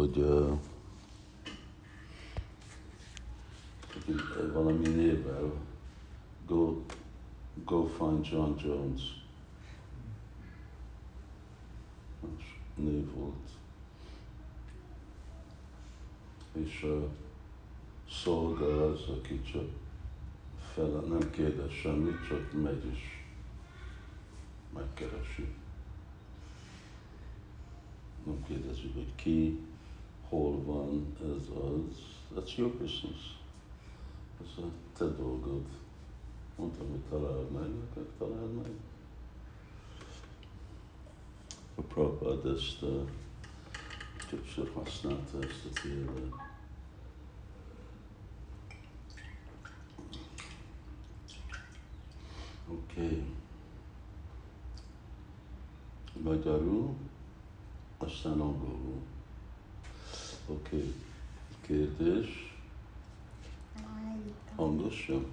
hogy uh, valami névvel go, go find John Jones. Név volt. És a szolga az, aki csak fel, nem kérdez semmit, csak megy és megkeresi. Nem kérdezi, hogy ki, hol van, ez az. That's your business. Ez a te dolgod. Mondtam, hogy találd meg, neked találd meg. A Prabhupád ezt uh, többször használta ezt a tévet. Oké. Okay. Magyarul, aztán angolul. Oké. Okay. Kérdés. Hangosan.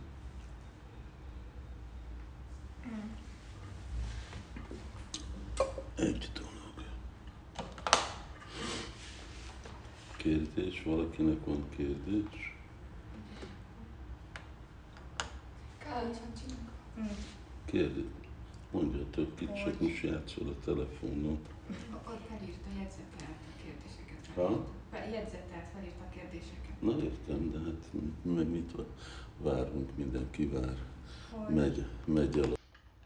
Egy dolog. Kérdés, valakinek van kérdés? Kérdés. Mondjatok, ki csak most játszol a telefonon. Ott felírta, jegyzetelt a kérdéseket. Ha? Jegyzetelt, felírta a kérdéseket. Na értem, de hát meg mit várunk, mindenki vár. hogy, Megy, megy el.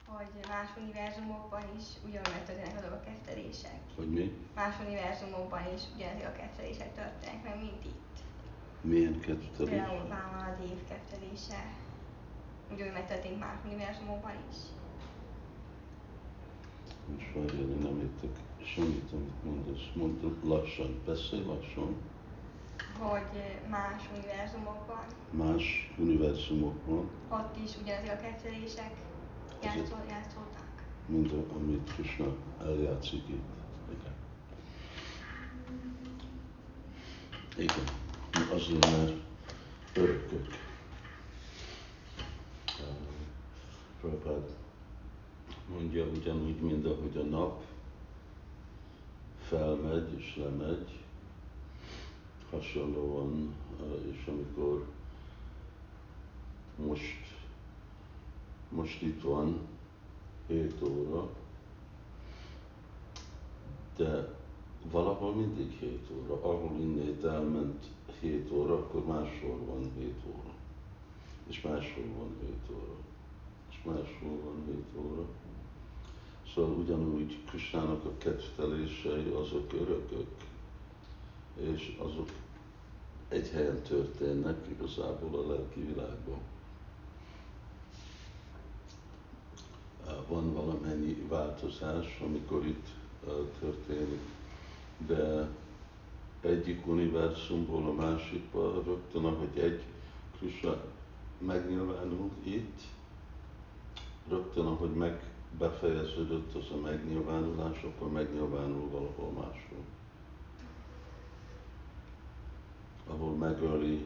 hogy más univerzumokban is ugyanúgy megtörténnek azok a kettelések. Hogy mi? Más univerzumokban is ugyanezek a kettelések történnek meg, mint itt. Milyen kettelés? Például a dév kettelése. Ugyanúgy megtörténik más univerzumokban is. Várjál, én nem értek semmit, amit mondasz. Mondd lassan, beszélj lassan. Hogy más univerzumokban, Más univerzumokban, ott is ugyanezek a kettelések játszol, játszottak. mint a- amit Krishna eljátszik itt. Igen. Igen. Azért, mert örökök. Prabhupád mondja ugyanúgy, mint ahogy a nap felmegy és lemegy, hasonlóan, és amikor most, most itt van 7 óra, de valahol mindig 7 óra. Ahol innét elment 7 óra, akkor máshol van 7 óra. És máshol van 7 óra. És máshol van 7 óra. Szóval ugyanúgy Krisnának a kedvtelései azok örökök, és azok egy helyen történnek igazából a lelki világban. Van valamennyi változás, amikor itt uh, történik, de egyik univerzumból a másikba rögtön, ahogy egy Krishna megnyilvánul itt, rögtön, ahogy meg befejeződött az a megnyilvánulás, akkor megnyilvánul valahol máshol. Ahol megöli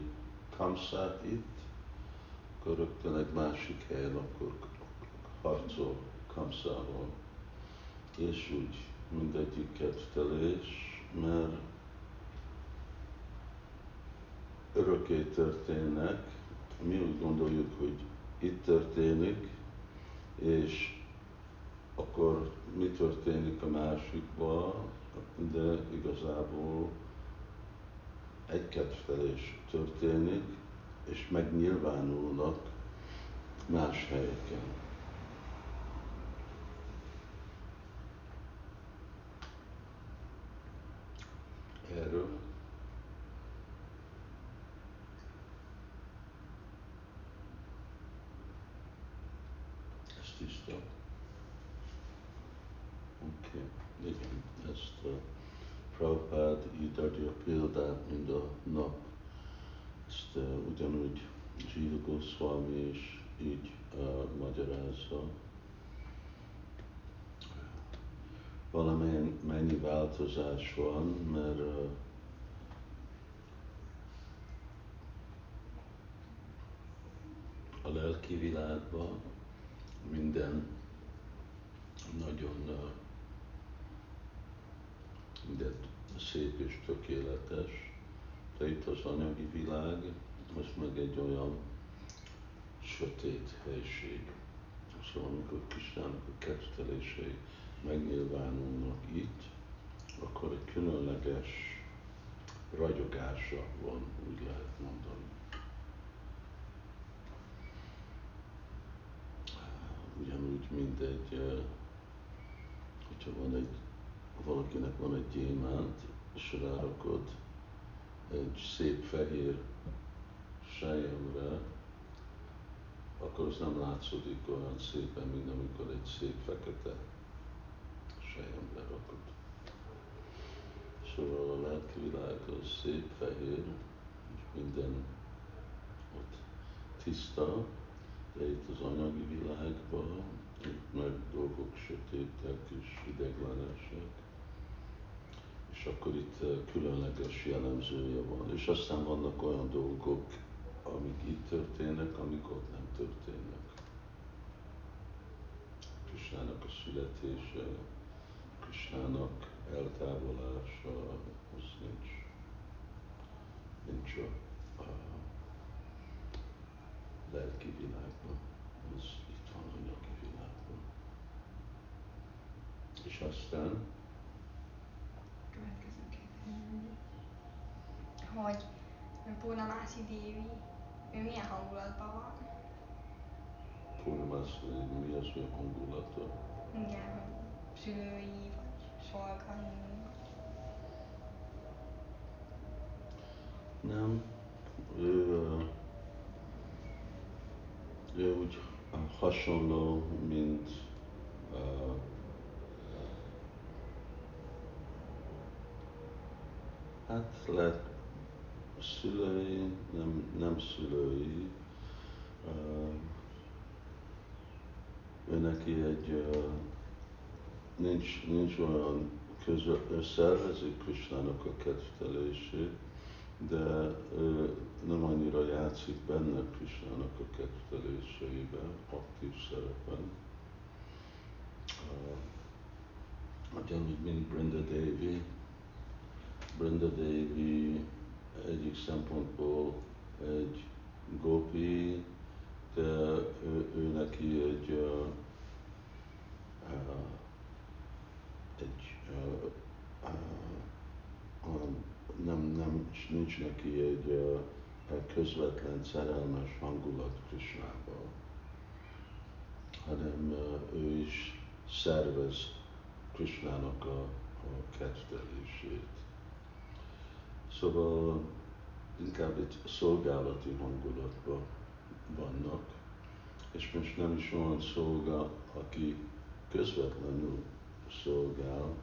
Kamszát itt, akkor rögtön egy másik helyen akkor harcol Kamszával. És úgy mindegyik kedvtelés, mert örökké történnek, mi úgy gondoljuk, hogy itt történik, és akkor mi történik a másikban, de igazából egy kedvtelés történik, és megnyilvánulnak más helyeken. Erről ez tiszta. Oké, okay. igen, ezt a Így adja példát, mint a nap. Ezt uh, ugyanúgy Jiva Goswami is így uh, magyarázza. Valamilyen mennyi változás van, mert uh, a lelki világban minden nagyon uh, mindent szép és tökéletes, de itt az anyagi világ, az meg egy olyan sötét helység. Szóval amikor Kisnának a kettelései megnyilvánulnak itt, akkor egy különleges ragyogása van, úgy lehet mondani. Ugyanúgy, mint egy, hogyha van egy, valakinek van egy gyémánt, és rárakod egy szép fehér sejemre, akkor az nem látszódik olyan szépen, mint amikor egy szép fekete sejemre rakod. Szóval a lelki világ az szép, fehér, és minden ott tiszta, de itt az anyagi világban, itt meg dolgok sötétek és ideglenesek, akkor itt különleges jellemzője van. És aztán vannak olyan dolgok, amik itt történnek, amik ott nem történnek. Krisnának a születése, Krisnának eltávolása, az nincs, nincs a, a lelki világban, az itt van anyagi világban. És aztán. Hogy Purnamászi Dévi, ő milyen hangulatban van? Purnamászai, mi az, mi a hangulata? Igen, hogy szülői, vagy szolgai. Nem, ő, ő úgy hasonló, mint uh, hát lehet szülői, nem, nem szülői. Ő neki egy, nincs, nincs olyan közvetlen szervezik Krisnának a kedvelését, de ő nem annyira játszik benne Krisnának a kedveléseiben, aktív szerepen. Ugyanúgy, mint Brinda Devi. Brinda Devi egyik szempontból egy gopi, de ő, ő neki egy, uh, egy uh, uh, nem, nem, nincs neki egy uh, közvetlen szerelmes hangulat Krisnába, hanem uh, ő is szervez Krisnának a, a kettelését. Szóval inkább egy szolgálati hangulatban vannak, és most nem is olyan szolga, aki közvetlenül szolgál,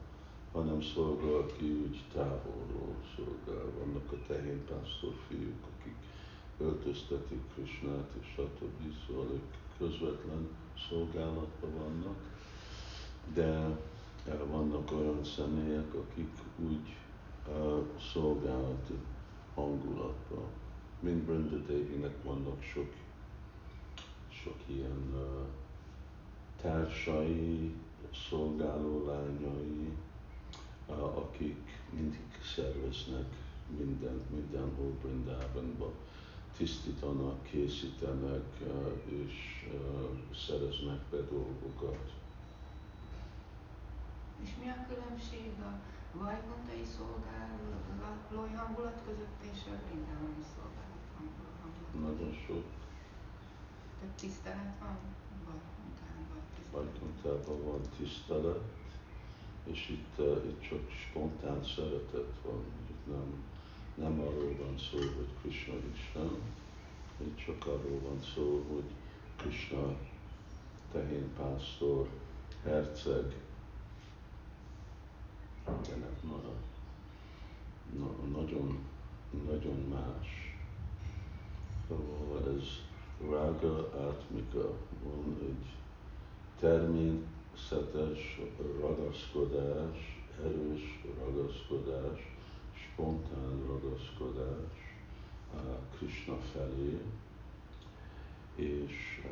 hanem szolgál, aki úgy távolról szolgál. Vannak a tehénpásztor fiúk, akik öltöztetik Krisnát, és stb. Szóval ők közvetlen szolgálatban vannak, de vannak olyan személyek, akik úgy uh, szolgálati hangulatban. Mint Brenda Devinek vannak sok, sok ilyen társai, szolgáló lányai, akik mindig szerveznek mindent, mindenhol Brindában tisztítanak, készítenek és szereznek be dolgokat. És mi a különbség a vajkontai szolgálói hangulat között és a brindávani szolgálat hangulat? Nagyon sok Tehát tisztelet van Vajkontában? Vajkontában van tisztelet, és itt, uh, itt csak spontán szeretet van. Itt nem, nem arról van szó, hogy Krishna Isten, itt csak arról van szó, hogy Krishna tehénpásztor, herceg, de nem, na, na, nagyon, nagyon más. Szóval ez rága átmika, van egy természetes ragaszkodás, erős ragaszkodás, spontán ragaszkodás Krishna felé, és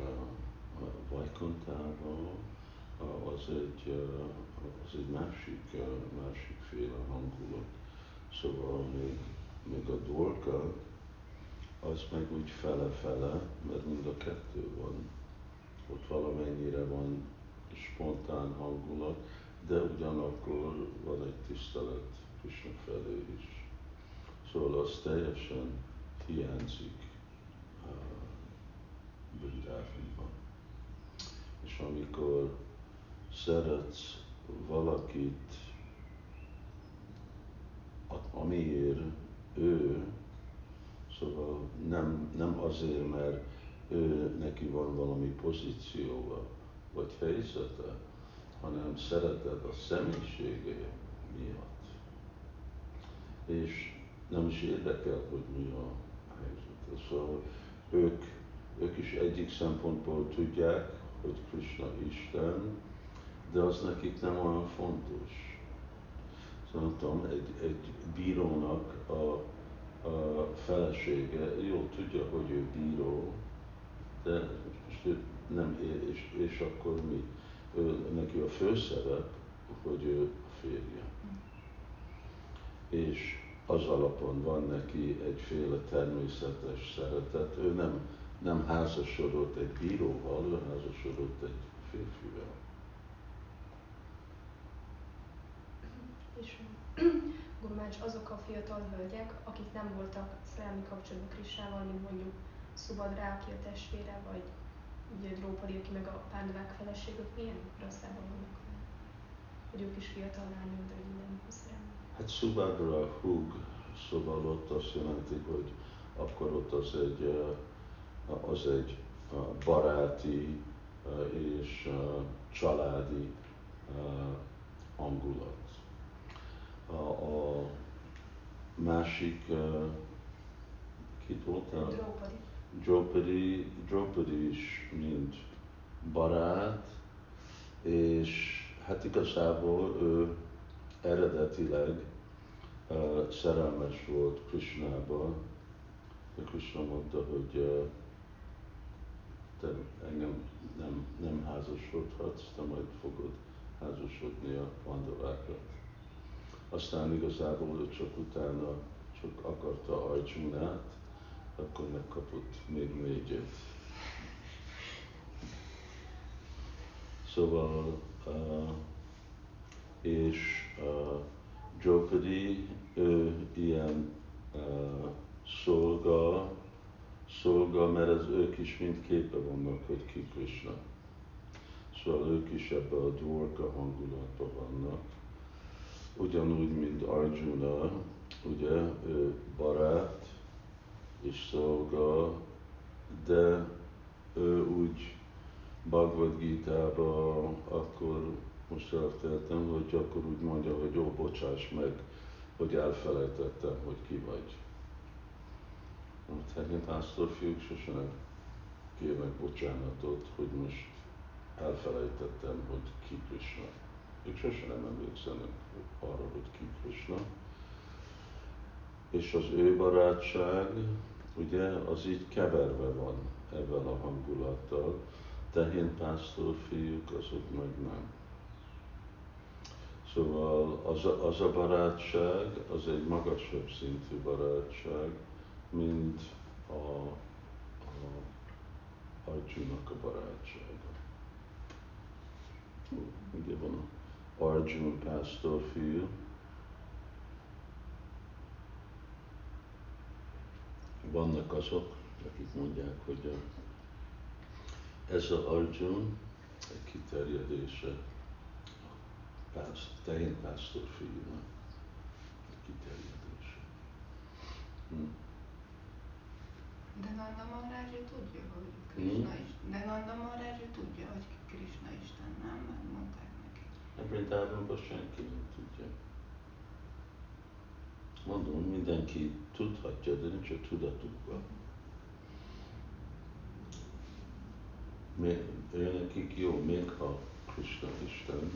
Vajkontában az egy, az egy másik, másik féle hangulat. Szóval még, még a dorka, az meg úgy fele-fele, mert mind a kettő van. Ott valamennyire van spontán hangulat, de ugyanakkor van egy tisztelet Krishna felé is. Szóval az teljesen hiányzik Brindávonban. És amikor szeretsz valakit, amiért ő, szóval nem, nem azért, mert ő, neki van valami pozíciója, vagy helyzete, hanem szereted a személyisége miatt. És nem is érdekel, hogy mi a helyzete. Szóval ők, ők is egyik szempontból tudják, hogy Krishna Isten, de az nekik nem olyan fontos. Szóval tudom, egy, egy bírónak a, a felesége jó tudja, hogy ő bíró, de most ő nem és, és akkor mi? Ő, neki a főszerep, hogy ő a férje. És az alapon van neki egyféle természetes szeretet. Ő nem, nem házasodott egy bíróval, ő házasodott egy férfivel. És Gurmács, azok a fiatal hölgyek, akik nem voltak szerelmi kapcsolatban Krissával, mint mondjuk Subadra, aki a testvére, vagy ugye Drópadi, aki meg a pándavák feleségük, milyen rasszában vannak Hogy ők is fiatal lányok, de hogy nem szerelmi. Hát Subadra húg, szóval ott azt jelenti, hogy akkor ott az egy, az egy baráti és családi hangulat. A, a másik, kit voltál? Drópadi. Dropadi is mint barát, és hát igazából ő eredetileg uh, szerelmes volt Krishnába, de Krishna mondta, hogy uh, te engem nem, nem házasodhatsz, te majd fogod házasodni a pandavákat. Aztán igazából ő csak utána csak akarta Arjunát, akkor megkapott még négyet. Szóval, uh, és uh, Draupadi, ő ilyen uh, szolga, szolga, mert az ők is mind képe vannak, hogy ki Krishna. Szóval ők is ebbe a dvorka hangulatban vannak. Ugyanúgy, mint Arjuna, ugye, ő barát, és szolga, de ő úgy Bhagavad gita akkor most elteltem, hogy akkor úgy mondja, hogy jó, bocsáss meg, hogy elfelejtettem, hogy ki vagy. Hát pásztor fiúk sose nem kérnek bocsánatot, hogy most elfelejtettem, hogy ki Krishna. Ők sose nem emlékszenek arra, hogy ki Krishna. És az ő barátság, ugye, az így keverve van ebben a hangulattal, tehén pásztor fiúk, azok meg nem. Szóval az a, az a barátság, az egy magasabb szintű barátság, mint a, a Arjunak a barátsága. Ugye van a Arjun pásztor fiú, vannak azok, akik mondják, hogy a, ez a Arjun egy kiterjedése a tehén pásztor fiúnak. Egy kiterjedése. Hm. De Nanda Maharaj tudja, hogy Krishna hmm. is. De Nanda Maharaj tudja, hogy Krishna Isten, nem? Mert neki. Ebrindávonban senki nem tudja. Mondom, mindenki tudhatja, de nincs a tudatukban. Ő nekik jó, még ha Krishna Isten,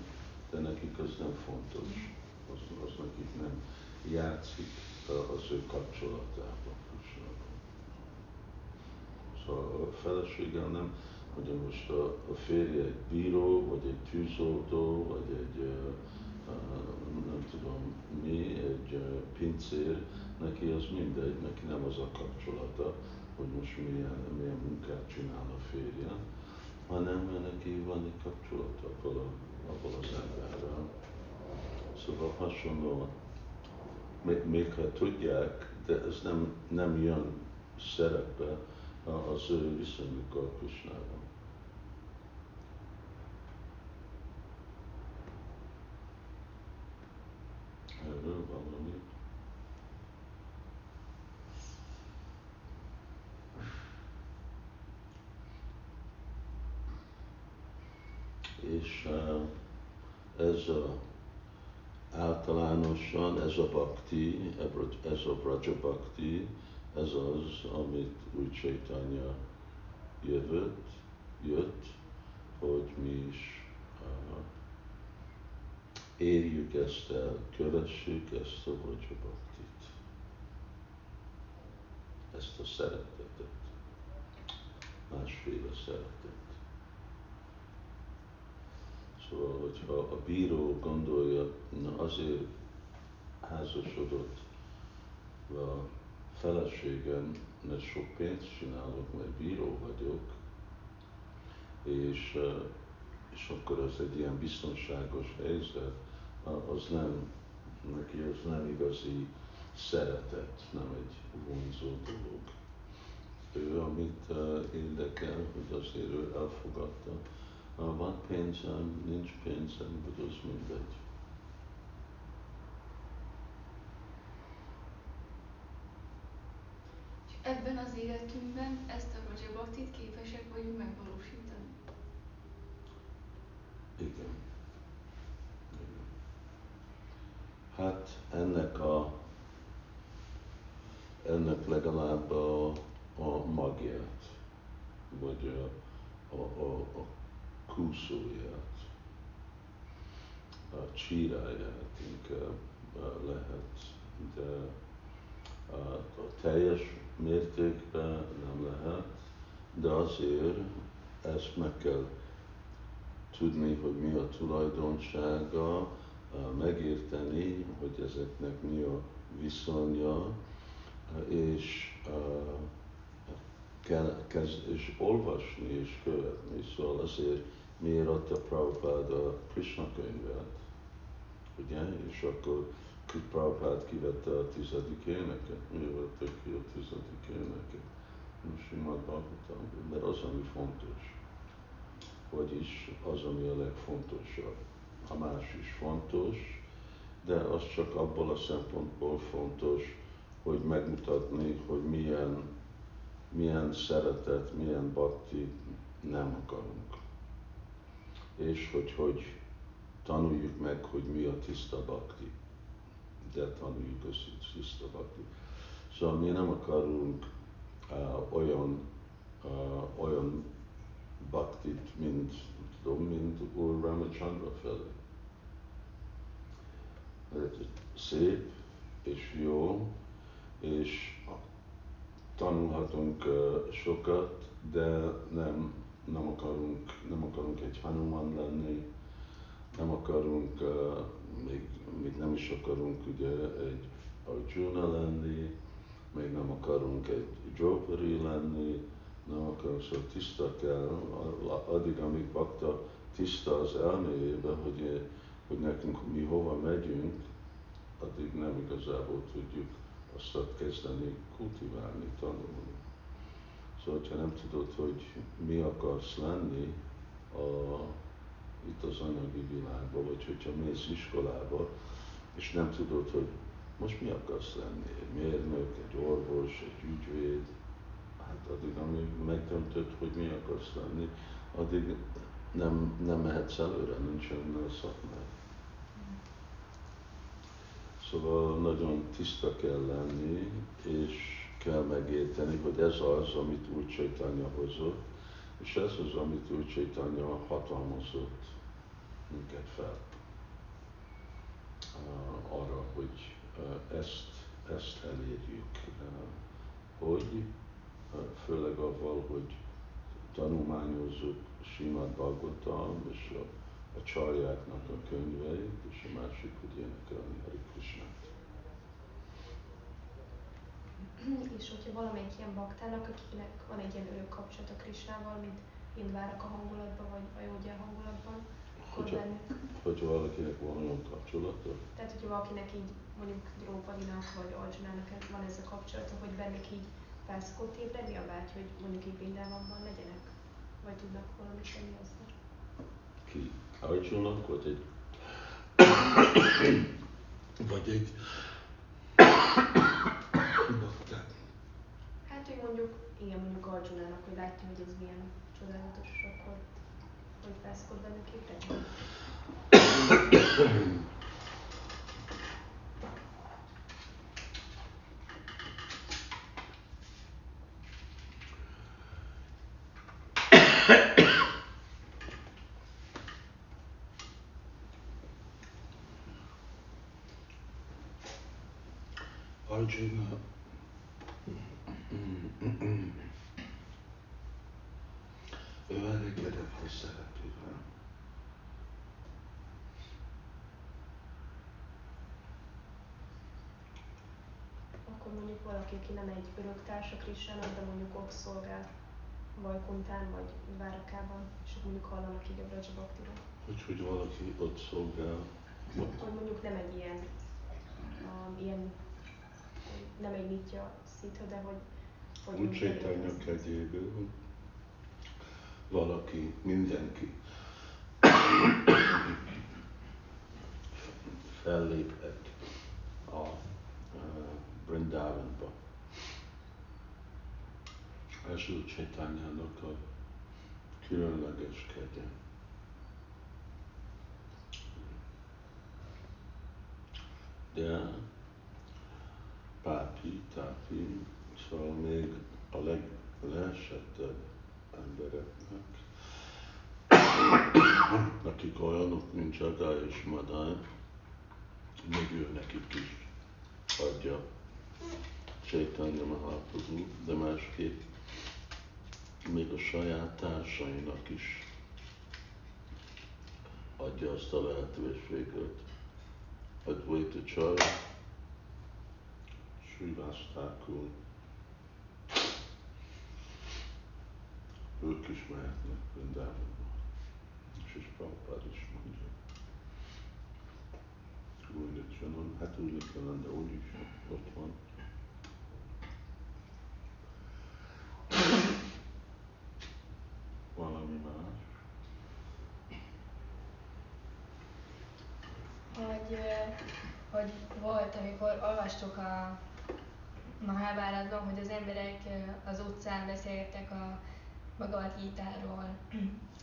de nekik az nem fontos. Az, az nekik nem játszik az ő kapcsolatában Krishnával. Szóval a feleségem nem, hogy most a, a férje egy bíró, vagy egy tűzoltó, vagy egy nem tudom mi, egy pincér, neki az mindegy, neki nem az a kapcsolata, hogy most milyen, milyen munkát csinál a férje, hanem neki van egy kapcsolata abban, abban az emberrel. Szóval hasonló, még, még ha tudják, de ez nem, nem jön szerepbe az ő Krisnával. Erről valami. És uh, ez a általánosan ez a bhakti, ez a braja bhakti, ez az, amit úgy Chaitanya jövött, jött, hogy mi is uh, érjük ezt el, kövessük ezt a braja bhaktit, ezt a szeretetet, másféle szeretet. Szóval, hogyha a bíró gondolja, na azért házasodott a feleségem, mert sok pénzt csinálok, mert bíró vagyok, és, és akkor az egy ilyen biztonságos helyzet, az nem, neki az nem igazi szeretet, nem egy vonzó dolog. Ő, amit érdekel, hogy azért ő elfogadta, van pénzem, nincs pénzem, hogy az mindegy. Ebben az életünkben ezt a Rajabhaktit képesek vagyunk megvalósítani. Igen. Igen. Hát ennek a ennek legalább a, a magját, vagy a, a, a, a kúszóját, a csíráját inkább lehet, de a, a teljes mértékben nem lehet, de azért ezt meg kell tudni, hogy mi a tulajdonsága, megérteni, hogy ezeknek mi a viszonya, és kell és olvasni és követni. Szóval azért miért adta Prabhupád a Krishna könyvet, ugye? És akkor Prabhupád kivette a tizedik éneket. Mi vette ki a tizedik éneket? Simad Bhagavatam, mert az, ami fontos. Vagyis az, ami a legfontosabb. A más is fontos, de az csak abból a szempontból fontos, hogy megmutatni, hogy milyen milyen szeretet, milyen bakti nem akarunk. És hogy hogy tanuljuk meg, hogy mi a tiszta bakti. De tanuljuk a tiszta bakti. Szóval mi nem akarunk uh, olyan, uh, olyan baktit, mint, tudom, mint Úr Ramachandra felé. Szép és jó, és tanulhatunk sokat, de nem, nem, akarunk, nem akarunk egy Hanuman lenni, nem akarunk, még, még nem is akarunk ugye egy Arjuna lenni, még nem akarunk egy Draupadi lenni, nem akarunk, szóval tiszta kell, addig, amíg bakta tiszta az elméjében, hogy, hogy nekünk mi hova megyünk, addig nem igazából tudjuk azt kezdeni kultiválni, tanulni. Szóval, ha nem tudod, hogy mi akarsz lenni a, itt az anyagi világban, vagy hogyha mész iskolába, és nem tudod, hogy most mi akarsz lenni, egy mérnök, egy orvos, egy ügyvéd, hát addig, amíg megdöntöd, hogy mi akarsz lenni, addig nem, nem mehetsz előre, nincsen szakmád. Szóval nagyon tiszta kell lenni, és kell megérteni, hogy ez az, amit Úr Csaitanya hozott, és ez az, amit Úr Csaitanya hatalmazott minket fel arra, hogy ezt, ezt elérjük. Hogy főleg avval, hogy tanulmányozzuk Simad Bhagavatam és a, a csarjáknak a könyveit, és a másik, hogy énekelni Hari Krishnát. És hogyha valamelyik ilyen baktának, akinek van egy ilyen örök kapcsolat a Krisnával, mint Indváraka hangulatban, vagy Ajógya hangulatban, akkor hogyha, bennük... hogyha valakinek van olyan kapcsolata, Tehát, hogyha valakinek így mondjuk Drópadinak vagy Arjunának van ez a kapcsolata, hogy bennük így fel szokott ébredni a vágy, hogy mondjuk így Brindávamban legyenek? Vagy tudnak valamit tenni azzal? ki Arjunak, vagy egy vagy egy bakták. Hát, hogy mondjuk, igen, mondjuk Arjunának, hogy látja, hogy ez milyen csodálatos, akkor hogy fel szokott bennük ébredni? Arjuna ő a szerepével. Akkor mondjuk valaki, aki nem egy örök társa Krisnának, de mondjuk ott szolgál Vajkuntán vagy Várakában, és mondjuk hallanak így a Braja. Hogy, hogy valaki ott szolgál, Hogy mondjuk nem egy ilyen, um, ilyen nem egy nitya szitha, de hogy, hogy úgy sétálnak elérkezik. Valaki, mindenki felléphet a Brindavanba. Ez úgy Chaitanyának a különleges kegye. De pápi, tápi, szóval még a leg, leesettebb embereknek, akik olyanok, mint Jagai és Madály, még ő nekik is adja Chaitanya Mahaprabhu, de másképp még a saját társainak is adja azt a lehetőséget. Advaita Chara, Srivastákul, ők is mehetnek Vrindávonba. És is Prabhupád is mondja. Úgy Csanon, hát úgy Csanon, de úgy is ott van. Valami más. hogy, hogy volt, amikor olvastuk a Mahábáratban, hogy az emberek az utcán beszélgettek a Bhagavad Gita-ról,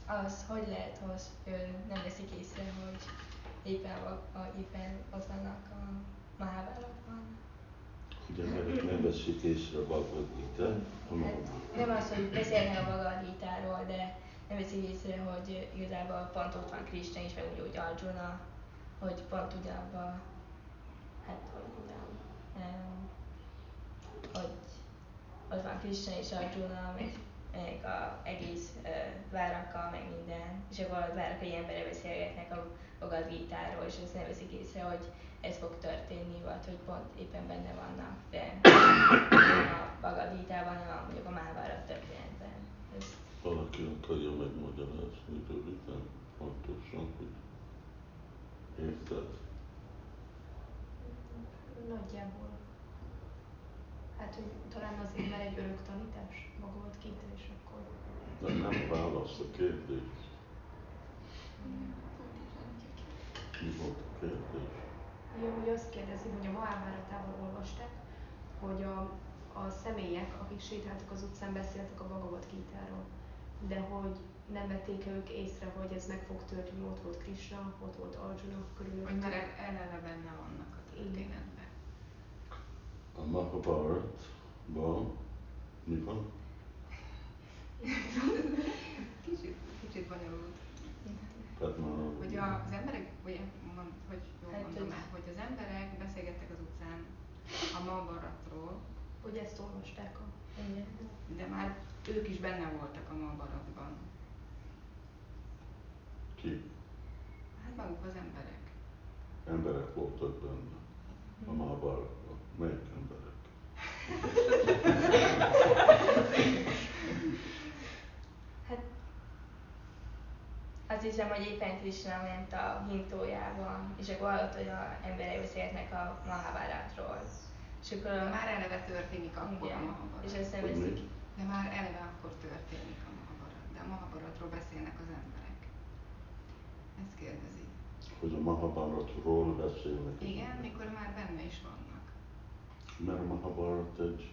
az hogy lehet, hogy nem veszik észre, hogy éppen, a, a, éppen ott vannak a Mahábáratban? Hogy emberek nem veszik észre a Bhagavad Gita, Hát nem az, hogy beszélnek a Bhagavad Gita-ról, de nem veszik észre, hogy igazából pont ott van Krishna is, meg úgy, hogy Arjuna, hogy pont ugyanabban, hát hogy mondjam, hogy ott van Krishna és Arjuna, meg, meg a egész uh, váraka, meg minden, és akkor a várakai emberek beszélgetnek a Bhagavad Gita-ról, és ezt nem veszik észre, hogy ez fog történni, vagy hogy pont éppen benne vannak, de a Bhagavad Gita-ban, a, mondjuk a Mahabharata történetben. Ez, valaki akarja megmagyarázni röviden, pontosan, hogy érted? Nagyjából. Hát, hogy talán azért, mert egy örök tanítás Bhagavad Gita, és akkor De nem válasz a kérdés. Mi volt a kérdés? Ja, hogy azt kérdezi, hogy a Mahábáratában olvasták, hogy a, a személyek, akik sétáltak az utcán, beszéltek a Bhagavad Gita-ról, de hogy nem vették ők észre, hogy ez meg fog történni, ott volt Krishna, ott volt Arjuna Hogy körülöttük. már el- eleve benne vannak a történetben. A Mahabharatban mi van? Kicsit, kicsit bonyolult. Padma, Hogy a- az emberek, vagy mond, hogy jól Hát, mondom hogy- el, hogy az emberek beszélgettek az utcán a Mahabharatról, Hogy ezt olvasták a... de már ők is benne voltak a Mahabharatban. ki? Hát maguk az emberek. Emberek voltak benne. A Mahabharatban. Melyik emberek? Hát azt hiszem, hogy éppen Krishna ment a hintójában, és akkor hallott, hogy a emberek beszélnek a Mahabharatról. És akkor már eleve történik akkor igen, a Mahabharat. és aztán Hogy veszik. De már eleve akkor történik a Mahabharat. De a Mahabharatról beszélnek az emberek. Ezt kérdezi. Hogy a Mahabharatról beszélnek. az Igen, mikor már benne is vannak. Mert a Mahabharat egy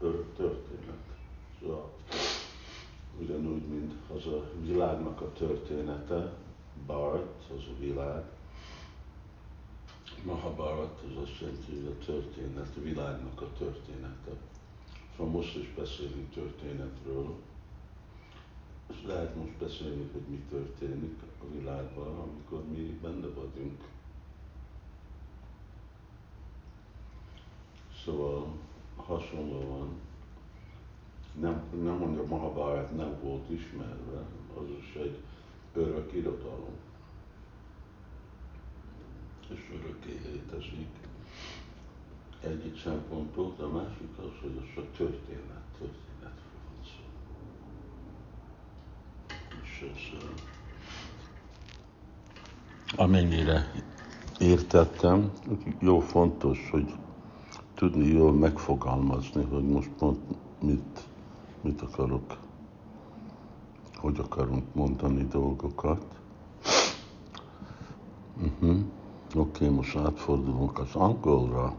örök történet. Szóval ugyanúgy, mint az a világnak a története, Bharat, az a világ, Mahabharat, az azt jelenti, hogy a történet, a világnak a története. Szóval most is beszélünk történetről, és lehet most beszélni, hogy mi történik a világban, amikor mi benne vagyunk. Szóval hasonlóan nem, nem mondja, Mahabharat nem volt ismerve, az is egy örök irodalom. És örökké létezik. Egyik szempontból, de a másik az, hogy az csak történet, történetről van szó. És ez, amennyire értettem, jó fontos, hogy tudni jól megfogalmazni, hogy most pont mit, mit akarok, hogy akarunk mondani dolgokat. Uh-huh. Oké, okay, most átfordulunk az angolra.